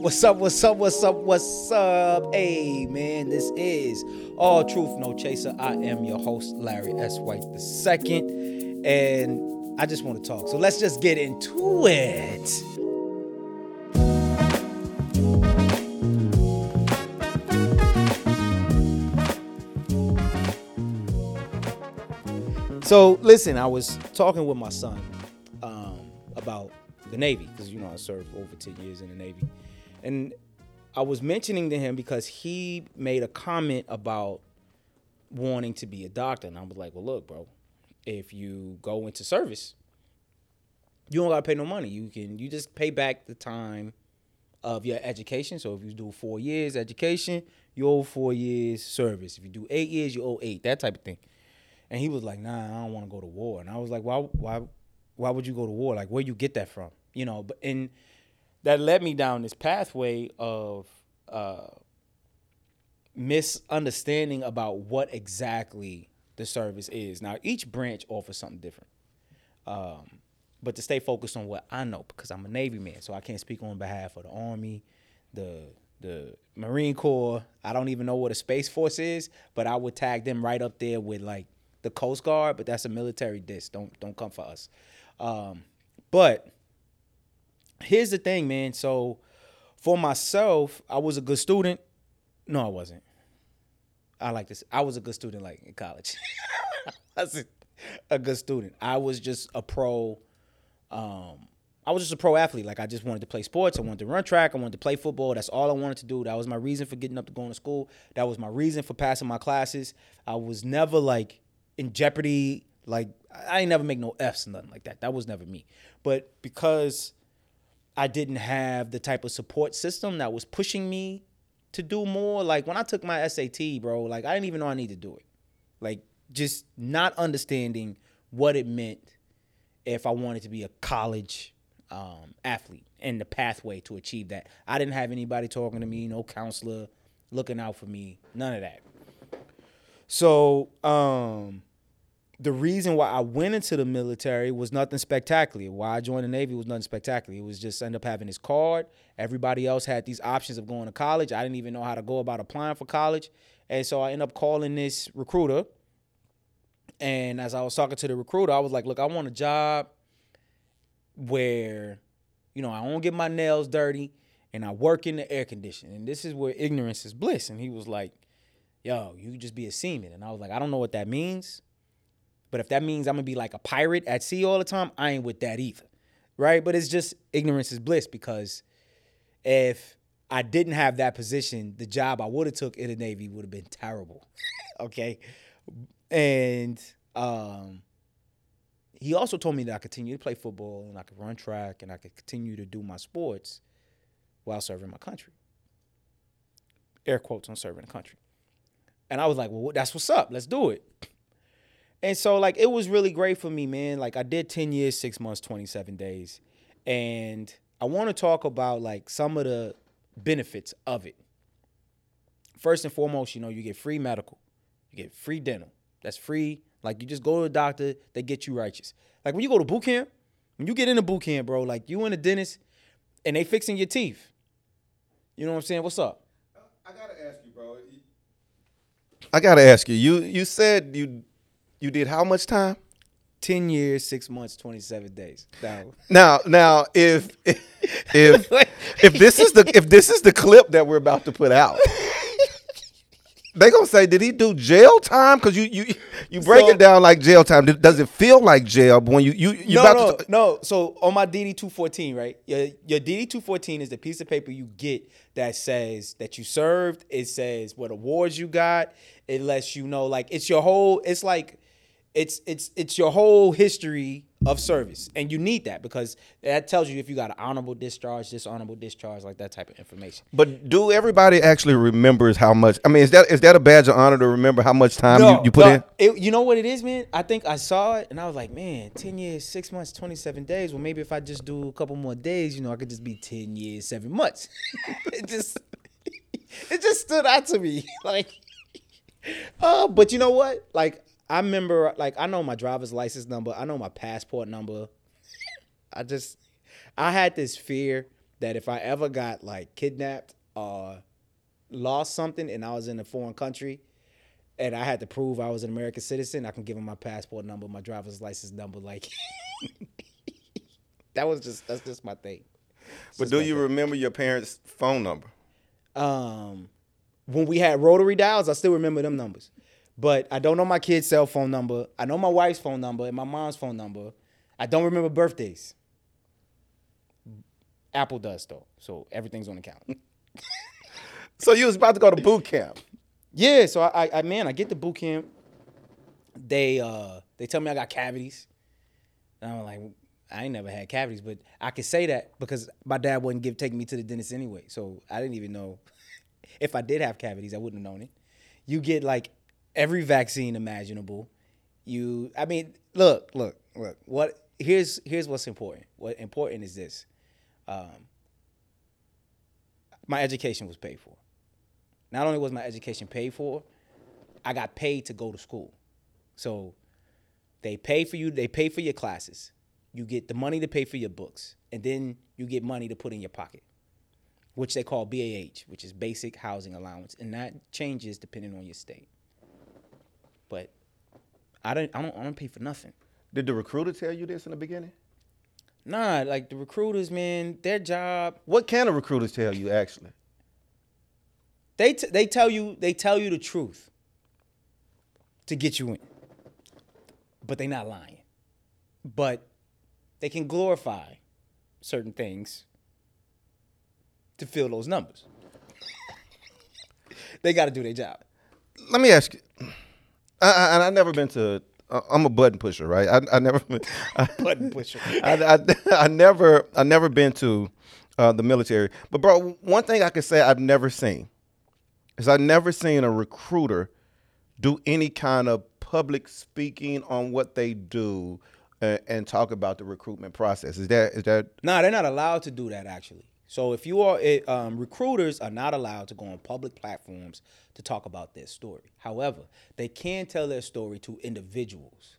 What's up? What's up? What's up? What's up? Hey, man, this is All Truth No Chaser. I am your host, Larry S. White II, and I just want to talk. So let's just get into it. So listen, I was talking with my son um, about the Navy because you know I served over ten years in the Navy, and I was mentioning to him because he made a comment about wanting to be a doctor, and I was like, "Well, look, bro, if you go into service, you don't gotta pay no money. You can you just pay back the time of your education. So if you do four years education, you owe four years service. If you do eight years, you owe eight. That type of thing." And he was like, "Nah, I don't want to go to war." And I was like, "Why? Why? Why would you go to war? Like, where you get that from? You know?" But and that led me down this pathway of uh, misunderstanding about what exactly the service is. Now, each branch offers something different. Um, but to stay focused on what I know, because I'm a Navy man, so I can't speak on behalf of the Army, the the Marine Corps. I don't even know what a Space Force is, but I would tag them right up there with like the Coast Guard. But that's a military disc. Don't don't come for us. Um, but here's the thing, man. So for myself, I was a good student. No, I wasn't. I like this. I was a good student, like in college. I was a good student. I was just a pro. Um, I was just a pro athlete. Like I just wanted to play sports. I wanted to run track. I wanted to play football. That's all I wanted to do. That was my reason for getting up to going to school. That was my reason for passing my classes. I was never like in jeopardy. Like I ain't never make no F's nothing like that. That was never me. But because I didn't have the type of support system that was pushing me to do more. Like when I took my SAT, bro, like I didn't even know I needed to do it. Like just not understanding what it meant if I wanted to be a college um, athlete and the pathway to achieve that. I didn't have anybody talking to me, no counselor looking out for me, none of that. So, um, the reason why I went into the military was nothing spectacular. Why I joined the Navy was nothing spectacular. It was just end up having this card. Everybody else had these options of going to college. I didn't even know how to go about applying for college. And so I end up calling this recruiter. And as I was talking to the recruiter, I was like, look, I want a job where, you know, I don't get my nails dirty and I work in the air conditioning. And this is where ignorance is bliss. And he was like, yo, you just be a seaman. And I was like, I don't know what that means. But if that means I'm gonna be like a pirate at sea all the time, I ain't with that either. Right? But it's just ignorance is bliss because if I didn't have that position, the job I would have took in the Navy would have been terrible. okay. And um he also told me that I continue to play football and I could run track and I could continue to do my sports while serving my country. Air quotes on serving the country. And I was like, well, that's what's up. Let's do it. And so like it was really great for me, man. Like I did 10 years, 6 months, 27 days. And I want to talk about like some of the benefits of it. First and foremost, you know, you get free medical. You get free dental. That's free. Like you just go to a doctor, they get you righteous. Like when you go to boot camp, when you get into boot camp, bro, like you in a dentist and they fixing your teeth. You know what I'm saying? What's up? I gotta ask you, bro. I gotta ask you. You you said you you did how much time? 10 years, 6 months, 27 days. Now, Now, now, if if if this is the if this is the clip that we're about to put out, they gonna say, did he do jail time? Because you you you break So- it down like jail time. Does it feel like jail when you you you no, about no, to? no. So on my DD two fourteen, right? Your your DD two fourteen is the piece of paper you get that says that you served. It says what awards you got. It lets you know, like it's your whole. It's like it's it's it's your whole history of service, and you need that because that tells you if you got an honorable discharge, dishonorable discharge, like that type of information. But do everybody actually remembers how much? I mean, is that is that a badge of honor to remember how much time you, you put no, in? It, you know what it is, man? I think I saw it and I was like, man, 10 years, six months, 27 days. Well, maybe if I just do a couple more days, you know, I could just be 10 years, seven months. it just, it just stood out to me. Like, uh, but you know what? Like, I remember, like, I know my driver's license number, I know my passport number. I just, I had this fear that if I ever got like kidnapped or lost something and I was in a foreign country and I had to prove I was an American citizen, I can give them my passport number, my driver's license number. Like that was just that's just my thing. But do you thing. remember your parents' phone number? um when we had rotary dials, I still remember them numbers. But I don't know my kid's cell phone number. I know my wife's phone number and my mom's phone number. I don't remember birthdays. Apple does though, so everything's on the calendar. So you was about to go to boot camp. yeah, so I, I, I man, I get to boot camp. They uh they tell me I got cavities, and I'm like, I ain't never had cavities, but I can say that because my dad wouldn't give taking me to the dentist anyway, so I didn't even know if I did have cavities, I wouldn't have known it. You get like every vaccine imaginable. You, I mean, look, look, look. What here's here's what's important. What important is this? Um, my education was paid for. Not only was my education paid for, I got paid to go to school. So they pay for you, they pay for your classes. You get the money to pay for your books, and then you get money to put in your pocket, which they call BAH, which is basic housing allowance, and that changes depending on your state. I don't I don't I don't pay for nothing. Did the recruiter tell you this in the beginning? Nah, like the recruiters, man, their job What can the recruiters tell you actually? They t- they tell you they tell you the truth to get you in, but they not lying. But they can glorify certain things to fill those numbers. they got to do their job. Let me ask you. I, I, and I never been to. I- I'm a button pusher, right? I, I never. I, Button pusher. I, I, I never I never been to uh, the military. But bro, one thing I could say I've never seen is I've never seen a recruiter do any kind of public speaking on what they do and, and talk about the recruitment process. Is that is that No, they're not allowed to do that actually. So if you are um, recruiters are not allowed to go on public platforms to talk about their story. However, they can tell their story to individuals.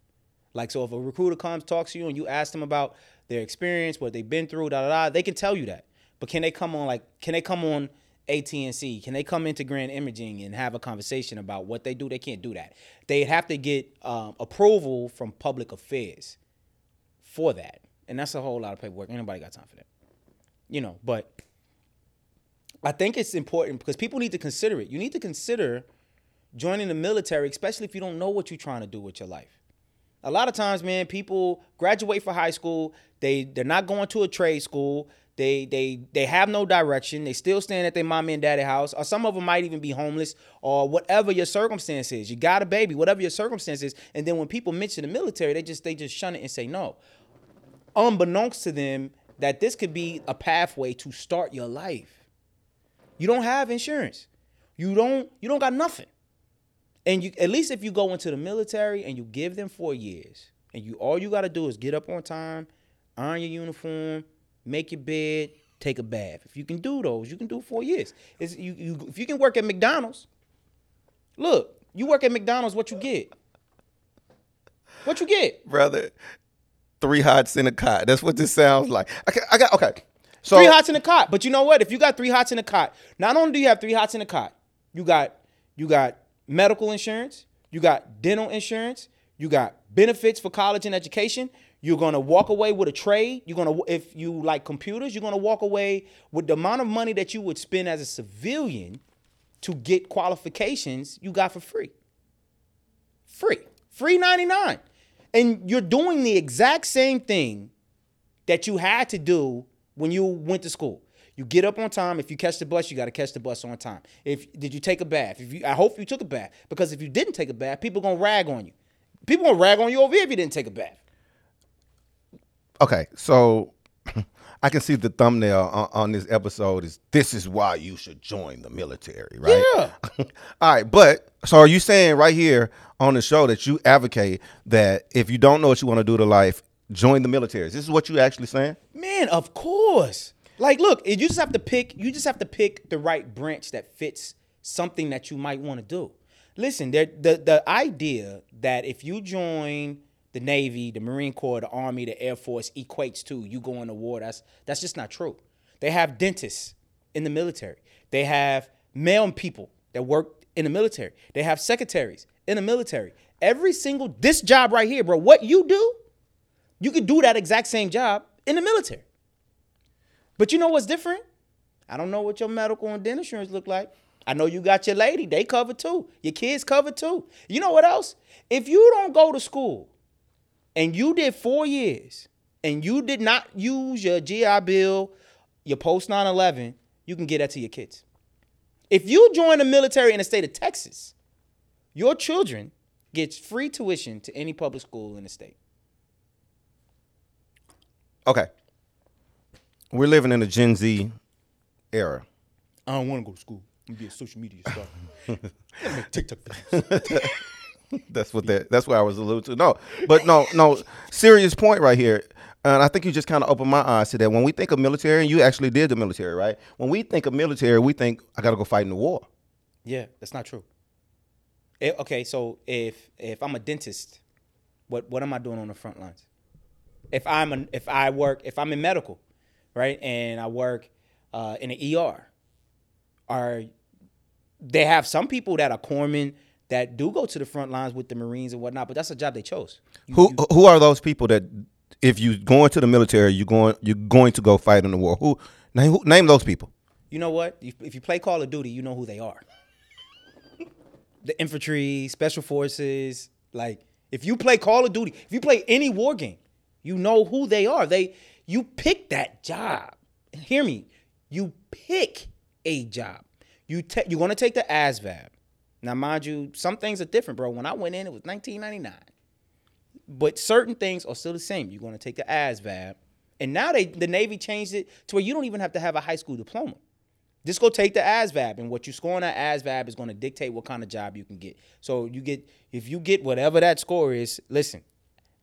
Like so, if a recruiter comes talks to you and you ask them about their experience, what they've been through, da da da, they can tell you that. But can they come on like can they come on AT and C? Can they come into Grand Imaging and have a conversation about what they do? They can't do that. They'd have to get um, approval from public affairs for that, and that's a whole lot of paperwork. Anybody got time for that you know, but I think it's important because people need to consider it. You need to consider joining the military, especially if you don't know what you're trying to do with your life. A lot of times, man, people graduate from high school, they they're not going to a trade school. They they they have no direction. They still staying at their mommy and daddy house, or some of them might even be homeless, or whatever your circumstance is. You got a baby, whatever your circumstance is, and then when people mention the military, they just they just shun it and say no unbeknownst to them that this could be a pathway to start your life. You don't have insurance. You don't you don't got nothing. And you at least if you go into the military and you give them 4 years and you all you got to do is get up on time, iron your uniform, make your bed, take a bath. If you can do those, you can do 4 years. It's, you, you if you can work at McDonald's. Look, you work at McDonald's what you get? What you get? brother? Three hots in a cot. That's what this sounds like. I, I got okay. So three hots in a cot. But you know what? If you got three hots in a cot, not only do you have three hots in a cot, you got you got medical insurance, you got dental insurance, you got benefits for college and education. You're gonna walk away with a trade. You're gonna if you like computers, you're gonna walk away with the amount of money that you would spend as a civilian to get qualifications you got for free. Free. Free 99. And you're doing the exact same thing that you had to do when you went to school. You get up on time. If you catch the bus, you got to catch the bus on time. If did you take a bath? If you, I hope you took a bath because if you didn't take a bath, people gonna rag on you. People gonna rag on you over here if you didn't take a bath. Okay, so I can see the thumbnail on, on this episode is this is why you should join the military, right? Yeah. All right, but so are you saying right here on the show that you advocate that if you don't know what you want to do to life, join the military? Is this what you actually saying? Man, of course. Like, look, you just have to pick. You just have to pick the right branch that fits something that you might want to do. Listen, the the idea that if you join the Navy, the Marine Corps, the Army, the Air Force equates to you going to war. That's that's just not true. They have dentists in the military. They have male people that work in the military. They have secretaries in the military. Every single this job right here, bro, what you do, you could do that exact same job in the military. But you know what's different? I don't know what your medical and dental insurance look like. I know you got your lady, they cover too. Your kids cover too. You know what else? If you don't go to school and you did four years and you did not use your GI Bill, your post 911, you can get that to your kids. If you join the military in the state of Texas, your children gets free tuition to any public school in the state. Okay. We're living in a Gen Z era. I don't want to go to school. I'm gonna be a social media star. I'm gonna make TikTok videos. That's what that. That's what I was alluding to. No, but no, no. Serious point right here, and I think you just kind of opened my eyes to that. When we think of military, and you actually did the military, right? When we think of military, we think I got to go fight in the war. Yeah, that's not true. Eh, okay, so if if I'm a dentist, what what am I doing on the front lines? If I'm a, if I work if I'm in medical, right, and I work uh, in an ER, are they have some people that are corpsmen that do go to the front lines with the Marines and whatnot, but that's a job they chose. You- Who you- who are those people that if you go into the military, you going you're going to go fight in the war? Who name who, name those people? You know what? If, if you play Call of Duty, you know who they are. the infantry, special forces. Like, if you play Call of Duty, if you play any war game, you know who they are. They you pick that job. Hear me. You pick a job. You ta- you're gonna take the ASVAB. Now, mind you, some things are different, bro. When I went in, it was 1999. But certain things are still the same. You're gonna take the ASVAB. And now they the Navy changed it to where you don't even have to have a high school diploma. Just go take the ASVAB, and what you score on that ASVAB is going to dictate what kind of job you can get. So you get if you get whatever that score is. Listen,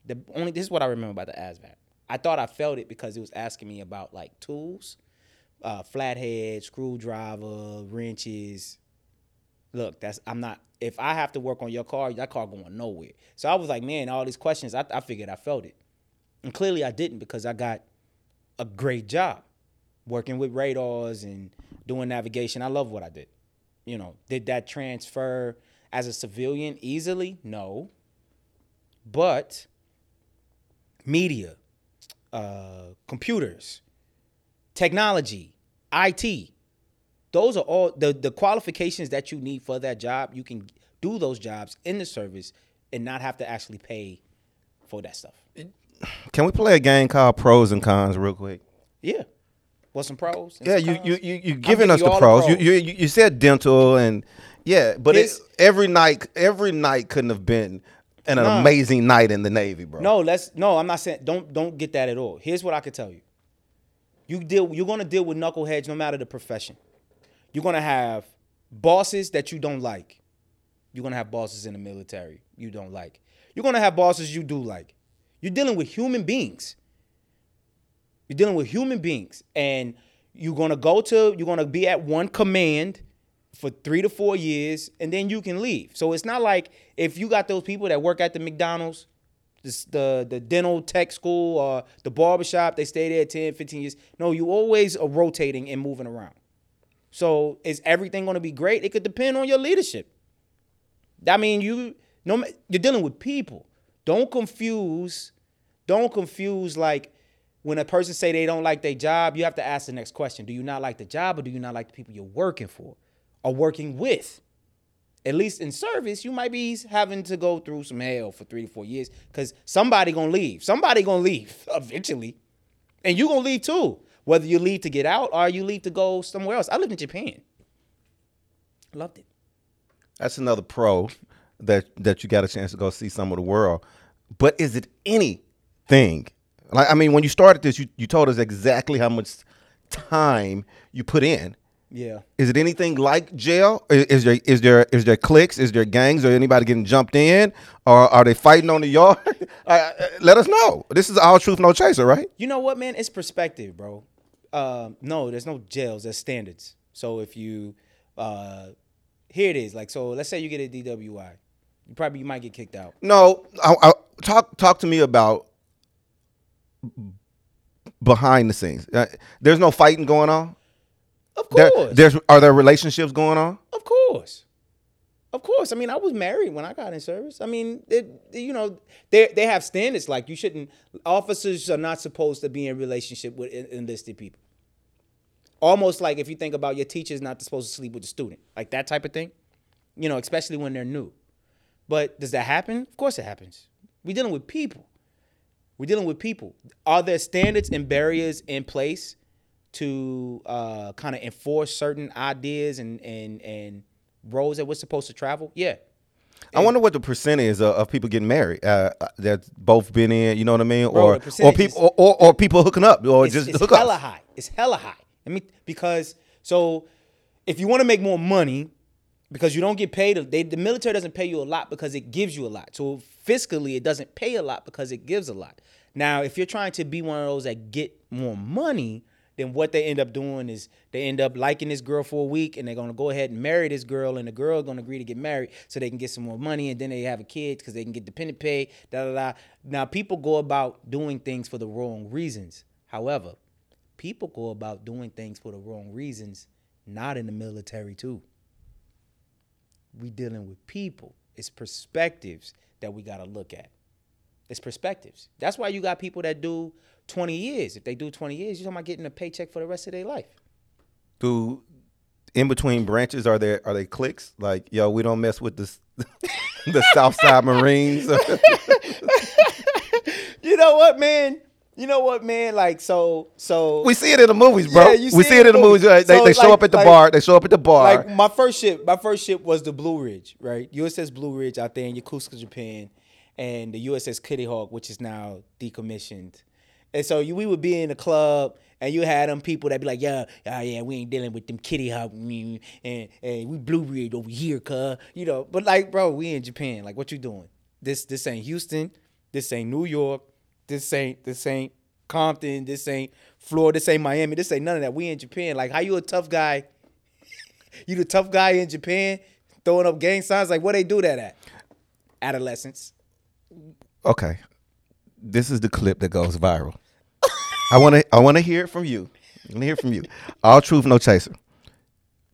the only this is what I remember about the ASVAB. I thought I failed it because it was asking me about like tools, uh, flathead, screwdriver, wrenches. Look, that's I'm not. If I have to work on your car, that car going nowhere. So I was like, man, all these questions. I, I figured I felt it, and clearly I didn't because I got a great job working with radars and doing navigation. I love what I did. You know, did that transfer as a civilian easily? No. But media, uh, computers, technology, IT, those are all the, the qualifications that you need for that job. You can do those jobs in the service and not have to actually pay for that stuff. Can we play a game called Pros and Cons real quick? Yeah. What's some pros? Yeah, you you you you giving us the all pros. You, you you said dental and yeah, but it, His- every night every night couldn't have been an Nah. amazing night in the Navy, bro. No, let's no. I'm not saying don't don't get that at all. Here's what I can tell you. You deal. You're gonna deal with knuckleheads no matter the profession. You're gonna have bosses that you don't like. You're gonna have bosses in the military you don't like. You're gonna have bosses you do like. You're dealing with human beings. You're dealing with human beings, and you're gonna go to. You're gonna be at one command for three to four years, and then you can leave. So it's not like if you got those people that work at the McDonald's, the the dental tech school, or the barbershop, they stay there 10, 15 years. No, you always are rotating and moving around. So is everything going to be great? It could depend on your leadership. I mean, you no, you're dealing with people. Don't confuse, don't confuse like when a person say they don't like their job, you have to ask the next question: Do you not like the job, or do you not like the people you're working for, or working with? At least in service, you might be having to go through some hell for three to four years because somebody gonna leave. Somebody gonna leave eventually, and you gonna leave too. Whether you leave to get out or you leave to go somewhere else. I lived in Japan. Loved it. That's another pro that that you got a chance to go see some of the world. But is it anything? Like I mean, when you started this, you, you told us exactly how much time you put in. Yeah. Is it anything like jail? Is there is there is there cliques? Is there gangs? Or anybody getting jumped in? Or are they fighting on the yard? Uh, let us know. This is all truth, no chaser, right? You know what, man? It's perspective, bro. Um, no, there's no jails. There's standards. So if you, uh, here it is. Like, so let's say you get a DWI, you probably you might get kicked out. No, I, I, talk talk to me about behind the scenes? Uh, there's no fighting going on. Of There- course. there's are there relationships going on? Of course. Of course. I mean, I was married when I got in service. I mean, it, you know, they they have standards like you shouldn't officers are not supposed to be in relationship with enlisted people. Almost like if you think about your teacher's not supposed to sleep with the student. Like that type of thing. You know, especially when they're new. But does that happen? Of course it happens. We're dealing with people. We're dealing with people. Are there standards and barriers in place to uh, kind of enforce certain ideas and and and roads that we're supposed to travel? Yeah. I wonder what the percent is of, of people getting married uh, uh, that's both been in. You know what I mean? Bro, or or people or, or, or people hooking up or It's, just it's hook hella up. high. It's hella high. I mean, because so if you want to make more money, because you don't get paid, they, the military doesn't pay you a lot because it gives you a lot. So fiscally, it doesn't pay a lot because it gives a lot. Now, if you're trying to be one of those that get more money, then what they end up doing is they end up liking this girl for a week and they're gonna go ahead and marry this girl, and the girl gonna agree to get married so they can get some more money, and then they have a kid because they can get dependent pay. Da da da. Now, people go about doing things for the wrong reasons. However, people go about doing things for the wrong reasons, not in the military too. We dealing with people. It's perspectives that we gotta look at. It's perspectives. That's why you got people that do 20 years. If they do 20 years, you're talking about getting a paycheck for the rest of their life. Do in between branches are there are they cliques like yo we don't mess with the the South Side Marines? You know what, man? You know what, man? Like so, so we see it in the movies, bro. Yeah, you we see it in the movies. movies. They, So, they show like- up at the like- bar. They show up at the bar. like my first ship, my first ship was the Blue Ridge, right? USS Blue Ridge out there in Yokosuka, Japan, and the USS Kitty Hawk, which is now decommissioned. And so you, we would be in the club, and you had them people that be like, "Yeah, yeah, yeah, we ain't dealing with them Kitty Hawk, mm, and and we Blue over here, cuz you know." But like, bro, we in Japan. Like, what you doing? This this ain't Houston. This ain't New York. This ain't this ain't Compton. This ain't Florida. This ain't Miami. This ain't none of that. We in Japan. Like, how you a tough guy? You the tough guy in Japan throwing up gang signs? Like, where they do that at? Adolescence. okay, this is the clip that goes viral. I want to I want to hear it from you. I want to hear it from you. All truth, no chaser.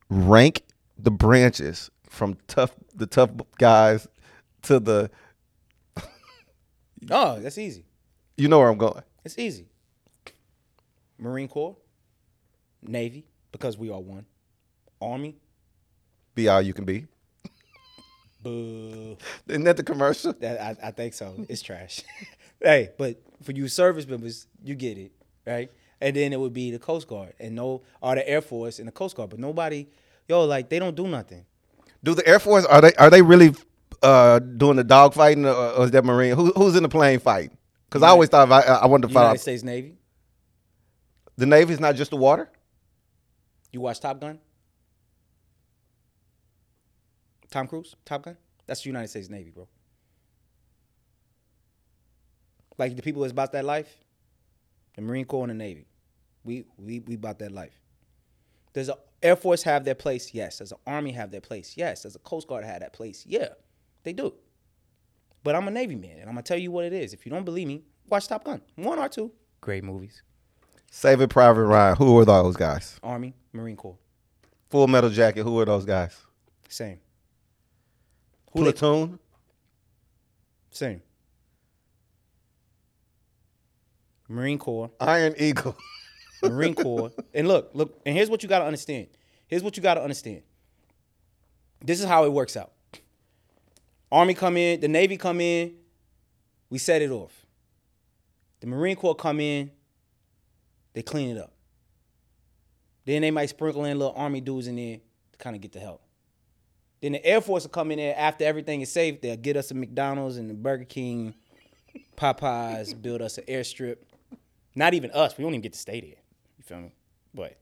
Rank the branches from tough the tough guys to the Oh, that's easy. you know where I'm going. It's easy. Marine Corps, Navy, because we are one. Army, Be all you can be. boo. Isn't that the commercial? That I, I think so. It's trash. hey, but for you service members, you get it, right? And then it would be the Coast Guard and no, or the Air Force and the Coast Guard. But nobody, yo, like they don't do nothing. Do the Air Force are they are they really uh, doing the dog fighting or, or is that Marine? Who, who's in the plane fighting? Because I always thought I, I wanted to find United. States Navy. The Navy is not just the water. You watch Top Gun? Tom Cruise, Top Gun? That's the United States Navy, bro. Like the people that's about that life, the Marine Corps and the Navy. We we we about that life. Does the Air Force have their place? Yes. Does the Army have their place? Yes. Does the Coast Guard have that place? Yeah. They do. But I'm a Navy man, and I'm gonna tell you what it is. If you don't believe me, watch Top Gun. One or two. Great movies. Saving Private Ryan. Who are those guys? Army, Marine Corps. Full Metal Jacket. Who are those guys? Same. Who they- Platoon. Same. Marine Corps, Iron Eagle. Marine Corps, and look, look, and here's what you got to understand. Here's what you got to understand. This is how it works out. Army come in, the Navy come in, we set it off. The Marine Corps come in, they clean it up. Then they might sprinkle in little Army dudes in there to kind of get the help. Then the Air Force will come in there after everything is safe. They'll get us a McDonald's and a Burger King, Popeyes, build us an airstrip. Not even us. We don't even get to stay there. You feel me? But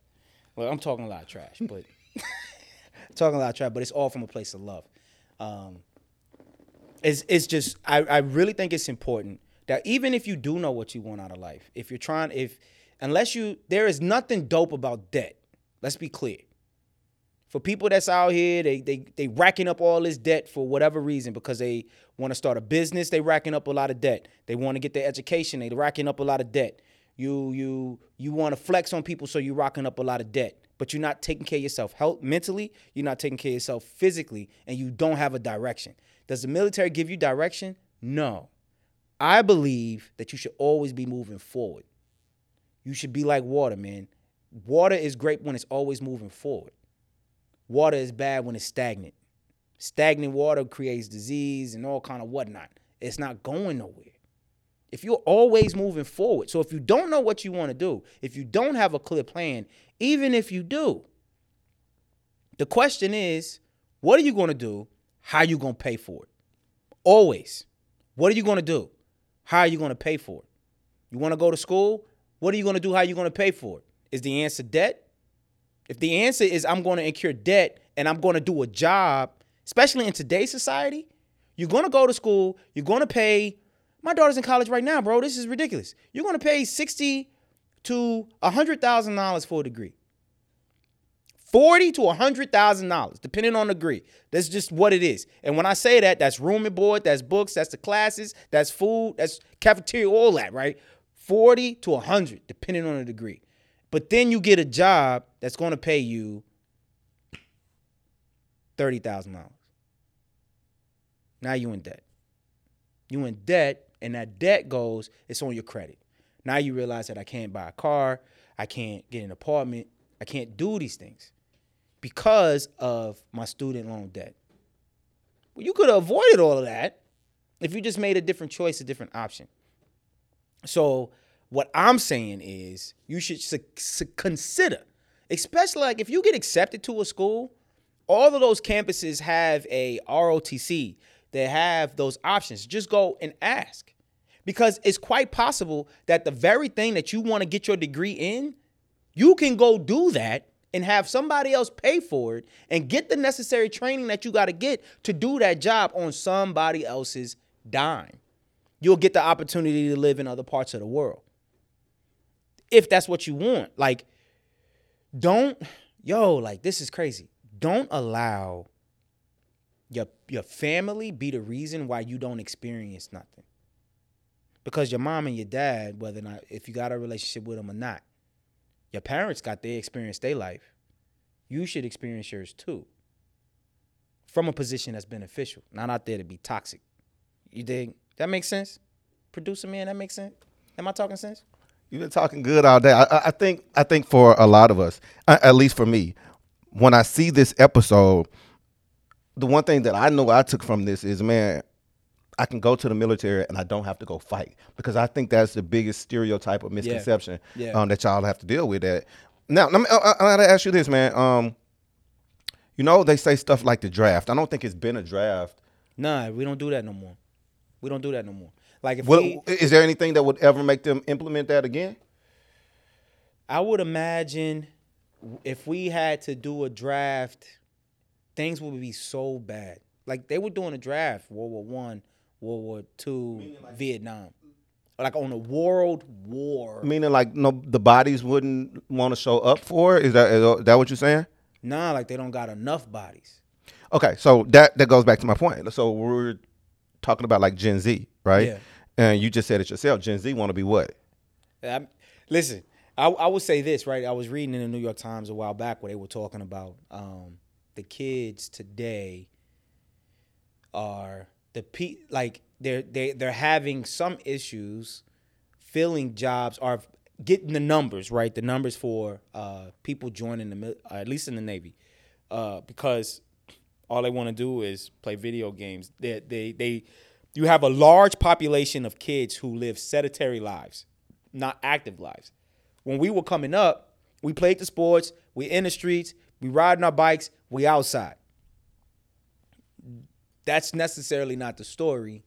well, I'm talking a lot of trash, but talking a lot of trash, but it's all from a place of love. Um, it's it's just I, I really think it's important that even if you do know what you want out of life, if you're trying if unless you there is nothing dope about debt. Let's be clear. For people that's out here, they they they racking up all this debt for whatever reason because they want to start a business, they racking up a lot of debt. They want to get their education, they racking up a lot of debt. You you you want to flex on people, so you're rocking up a lot of debt. But you're not taking care of yourself health mentally. You're not taking care of yourself physically, and you don't have a direction. Does the military give you direction? No. I believe that you should always be moving forward. You should be like water, man. Water is great when it's always moving forward. Water is bad when it's stagnant. Stagnant water creates disease and all kind of whatnot. It's not going nowhere. If you're always moving forward, so if you don't know what you want to do, if you don't have a clear plan, even if you do, the question is, what are you going to do? How are you going to pay for it? Always. What are you going to do? How are you going to pay for it? You want to go to school? What are you going to do? How are you going to pay for it? Is the answer debt? If the answer is I'm going to incur debt and I'm going to do a job, especially in today's society, you're going to go to school, you're going to pay my daughter's in college right now, bro. This is ridiculous. You're going to pay 60 to $100,000 for a degree. 40 to $100,000, depending on the degree. That's just what it is. And when I say that, that's room and board, that's books, that's the classes, that's food, that's cafeteria, all that, right? 40 to 100, depending on the degree. But then you get a job that's going to pay you $30,000. Now you in debt. You in debt, and that debt goes, it's on your credit. Now you realize that I can't buy a car, I can't get an apartment, I can't do these things because of my student loan debt. Well, you could have avoided all of that if you just made a different choice, a different option. So, what I'm saying is you should consider, especially like if you get accepted to a school, all of those campuses have a ROTC. They have those options. Just go and ask. Because it's quite possible that the very thing that you want to get your degree in, you can go do that and have somebody else pay for it and get the necessary training that you got to get to do that job on somebody else's dime. You'll get the opportunity to live in other parts of the world. If that's what you want. Like, don't, yo, like, this is crazy. Don't allow your your family be the reason why you don't experience nothing. Because your mom and your dad, whether or not if you got a relationship with them or not, your parents got their experience their life. You should experience yours too. From a position that's beneficial, not out there to be toxic. You think that makes sense? Producer man, that makes sense? Am I talking sense? You've been talking good all day. I, I think I think for a lot of us, at least for me, when I see this episode, the one thing that I know I took from this is, man, I can go to the military and I don't have to go fight because I think that's the biggest stereotype or misconception Yeah. Um, that y'all have to deal with. That now, let me, I, I gotta ask you this, man. Um, you know, they say stuff like the draft. I don't think it's been a draft. Nah, we don't do that no more. We don't do that no more. Like if What, we, is there anything that would ever make them implement that again? I would imagine if we had to do a draft, things would be so bad. Like they were doing a draft, World War One, World War Two, Vietnam, like on a world war. Meaning, like, no, the bodies wouldn't want to show up for it. Is that is that what you're saying? Nah, like they don't got enough bodies. Okay, so that that goes back to my point. So we're talking about like Gen Z, right? Yeah. And you just said it yourself. Gen Z want to be what? I'm- listen, I, I would say this, right? I was reading in the New York Times a while back where they were talking about um, the kids today are the pe like they're they they're having some issues filling jobs or getting the numbers right, the numbers for uh, people joining the uh, at least in the Navy, uh, because all they want to do is play video games. They, they, they, you have a large population of kids who live sedentary lives, not active lives. When we were coming up, we played the sports, we in the streets, we riding our bikes, we outside. That's necessarily not the story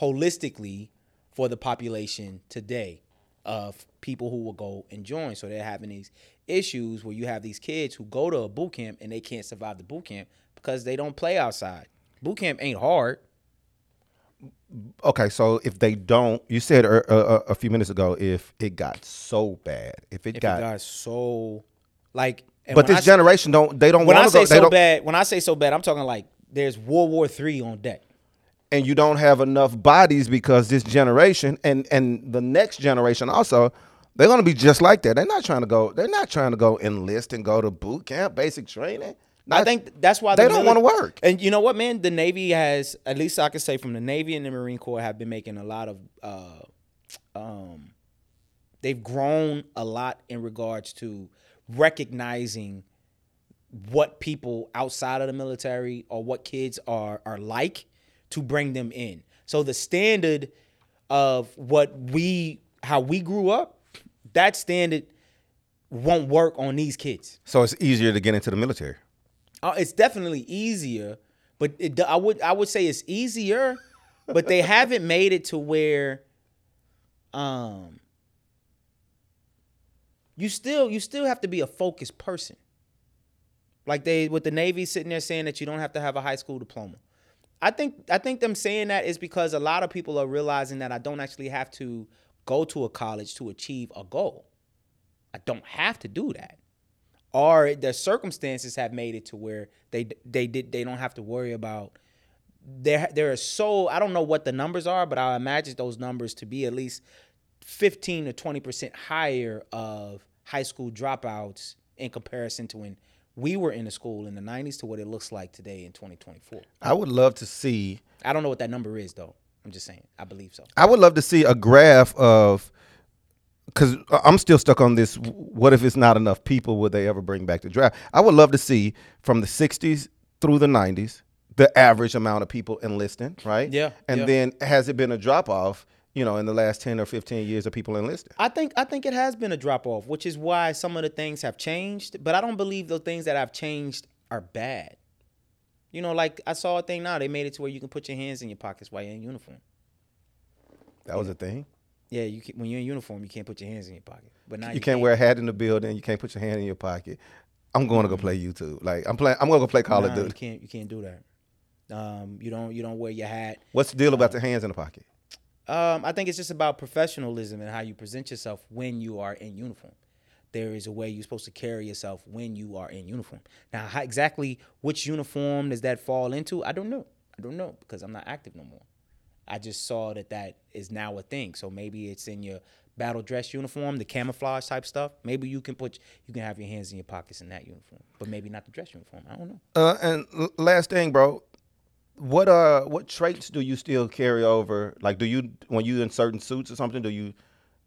holistically for the population today of people who will go and join. So they're having these issues where you have these kids who go to a boot camp and they can't survive the boot camp because they don't play outside. Boot camp ain't hard. Okay, so if they don't, you said uh, uh, a few minutes ago, if it got so bad, if it If got, it got so like but this I generation don't, they don't want to go, they so don't, bad, when I say so bad, I'm talking like there's World War Three on deck. and you don't have enough bodies because this generation and and the next generation also, They're gonna be just like that. They're not trying to go. They're not trying to go enlist and go to boot camp, basic training. I think that's why they the don't want to work. And you know what, man? The Navy has, at least I can say, from the Navy and the Marine Corps, have been making a lot of, uh, um, they've grown a lot in regards to recognizing what people outside of the military or what kids are are like to bring them in. So the standard of what we how we grew up, that standard won't work on these kids. So it's easier to get into the military. Uh, it's definitely easier, but it, I would I would say it's easier, but they haven't made it to where, um, you still you still have to be a focused person. Like they with the Navy sitting there saying that you don't have to have a high school diploma. I think I think them saying that is because a lot of people are realizing that I don't actually have to go to a college to achieve a goal. I don't have to do that or the circumstances have made it to where they they did they don't have to worry about there there are so I don't know what the numbers are, but I imagine those numbers to be at least 15 to 20 percent higher of high school dropouts in comparison to when we were in the school in the 90s to what it looks like today in 2024. I would love to see. I don't know what that number is though. I'm just saying. I believe so. I would love to see a graph of because I'm still stuck on this. What if it's not enough people? Would they ever bring back the draft? I would love to see from the '60s through the '90s the average amount of people enlisting, right? Yeah, And yeah. then has it been a drop off? You know, in the last ten or fifteen years of people enlisting. I think I think it has been a drop off, which is why some of the things have changed. But I don't believe the things that have changed are bad. You know, like I saw a thing now. They made it to where you can put your hands in your pockets while you're in uniform. That was a thing. Yeah, you can, when you're in uniform, you can't put your hands in your pocket. But now You can't wear a hat in the building. You can't put your hand in your pocket. I'm going to go play YouTube. Like I'm playing. I'm going to go play Call of Nah, you can't you can't do that. Um, you don't you don't wear your hat. What's the deal about the hands in the pocket? Um, I think it's just about professionalism and how you present yourself when you are in uniform. There is a way you're supposed to carry yourself when you are in uniform. Now, how, exactly which uniform does that fall into? I don't know. I don't know because I'm not active no more. I just saw that that is now a thing. So maybe it's in your battle dress uniform, the camouflage type stuff. Maybe you can put you can have your hands in your pockets in that uniform, but maybe not the dress uniform. I don't know. Uh, and last thing, bro, what uh, what traits do you still carry over? Like, do you when you in certain suits or something, do you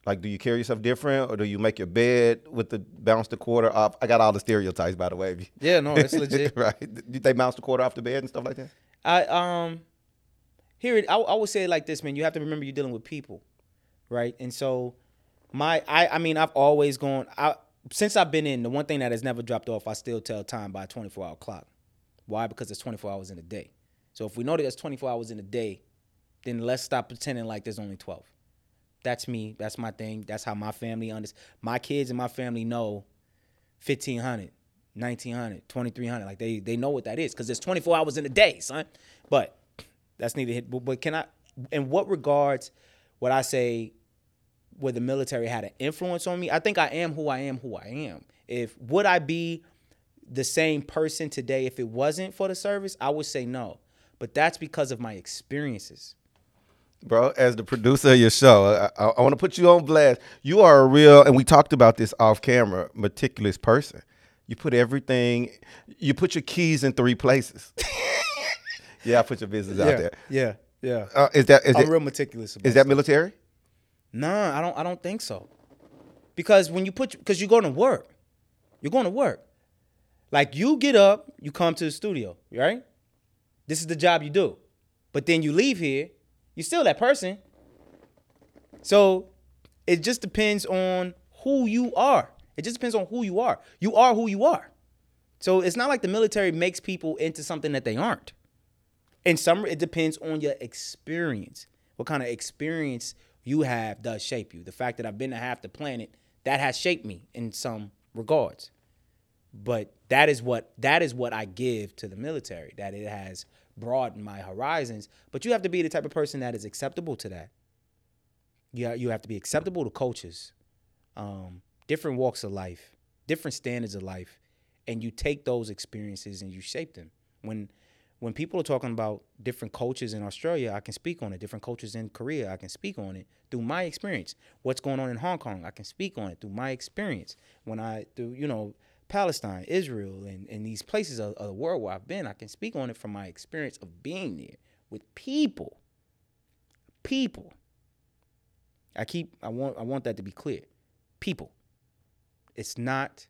like do you carry yourself different, or do you make your bed with the bounce the quarter off? I got all the stereotypes, by the way. Yeah, no, it's legit. right? Do they bounce the quarter off the bed and stuff like that? I um here it I, I would say it like this, man. You have to remember you're dealing with people, right? And so my I I mean I've always gone I since I've been in the one thing that has never dropped off. I still tell time by a 24 hour clock. Why? Because it's 24 hours in a day. So if we know that there's 24 hours in a day, then let's stop pretending like there's only 12. That's me. That's my thing. That's how my family understands. My kids and my family know 1500 1900 2300 like they they know what that is because there's 24 hours in a day son but that's neither hit but, but can i in what regards would i say where the military had an influence on me i think i am who i am who i am if would i be the same person today if it wasn't for the service i would say no but that's because of my experiences Bro, as the producer of your show, I, I, I want to put you on blast. You are a real, and we talked about this off camera, meticulous person. You put everything, you put your keys in three places. yeah, I put your business out there. yeah yeah Uh, is that is, i'm it, real meticulous about is that military? Nah, I don't. I don't think so. Because when you put, because you're going to work, you're going to work. Like you get up, you come to the studio, right? This is the job you do, but then you leave here, you're still that person. So it just depends on who you are. It just depends on who you are. You are who you are. So it's not like the military makes people into something that they aren't. In some, it depends on your experience. What kind of experience you have does shape you. The fact that I've been to half the planet, that has shaped me in some regards. But that is what that is what I give to the military. That it has broadened my horizons. But you have to be the type of person that is acceptable to that. You you have to be acceptable to coaches, um, different walks of life, different standards of life, and you take those experiences and you shape them. When when people are talking about different cultures in Australia, I can speak on it. Different cultures in Korea, I can speak on it through my experience. What's going on in Hong Kong, I can speak on it through my experience. When I do, you know, Palestine, Israel, and, and these places of, of the world where I've been, I can speak on it from my experience of being there with people. People. I keep I want I want that to be clear. People. It's not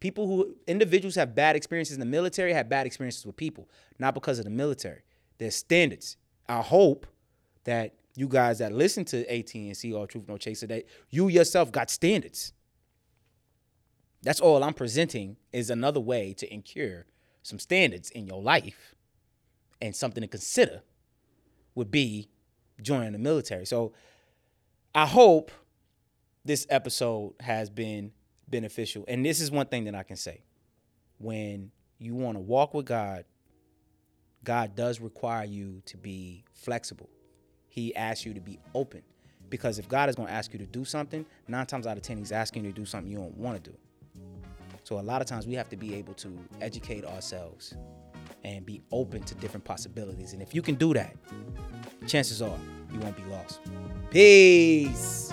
people who individuals have bad experiences in the military have bad experiences with people, not because of the military. There's standards. I hope that you guys that listen to AT and All Truth No Chaser that you yourself got standards. That's all I'm presenting is another way to incur some standards in your life and something to consider would be joining the military. So I hope this episode has been beneficial. And this is one thing that I can say. When you want to walk with God, God does require you to be flexible. He asks you to be open. Because if God is going to ask you to do something, nine times out of 10, He's asking you to do something you don't want to do. So a lot of times we have to be able to educate ourselves and be open to different possibilities. And if you can do that, chances are you won't be lost. Peace.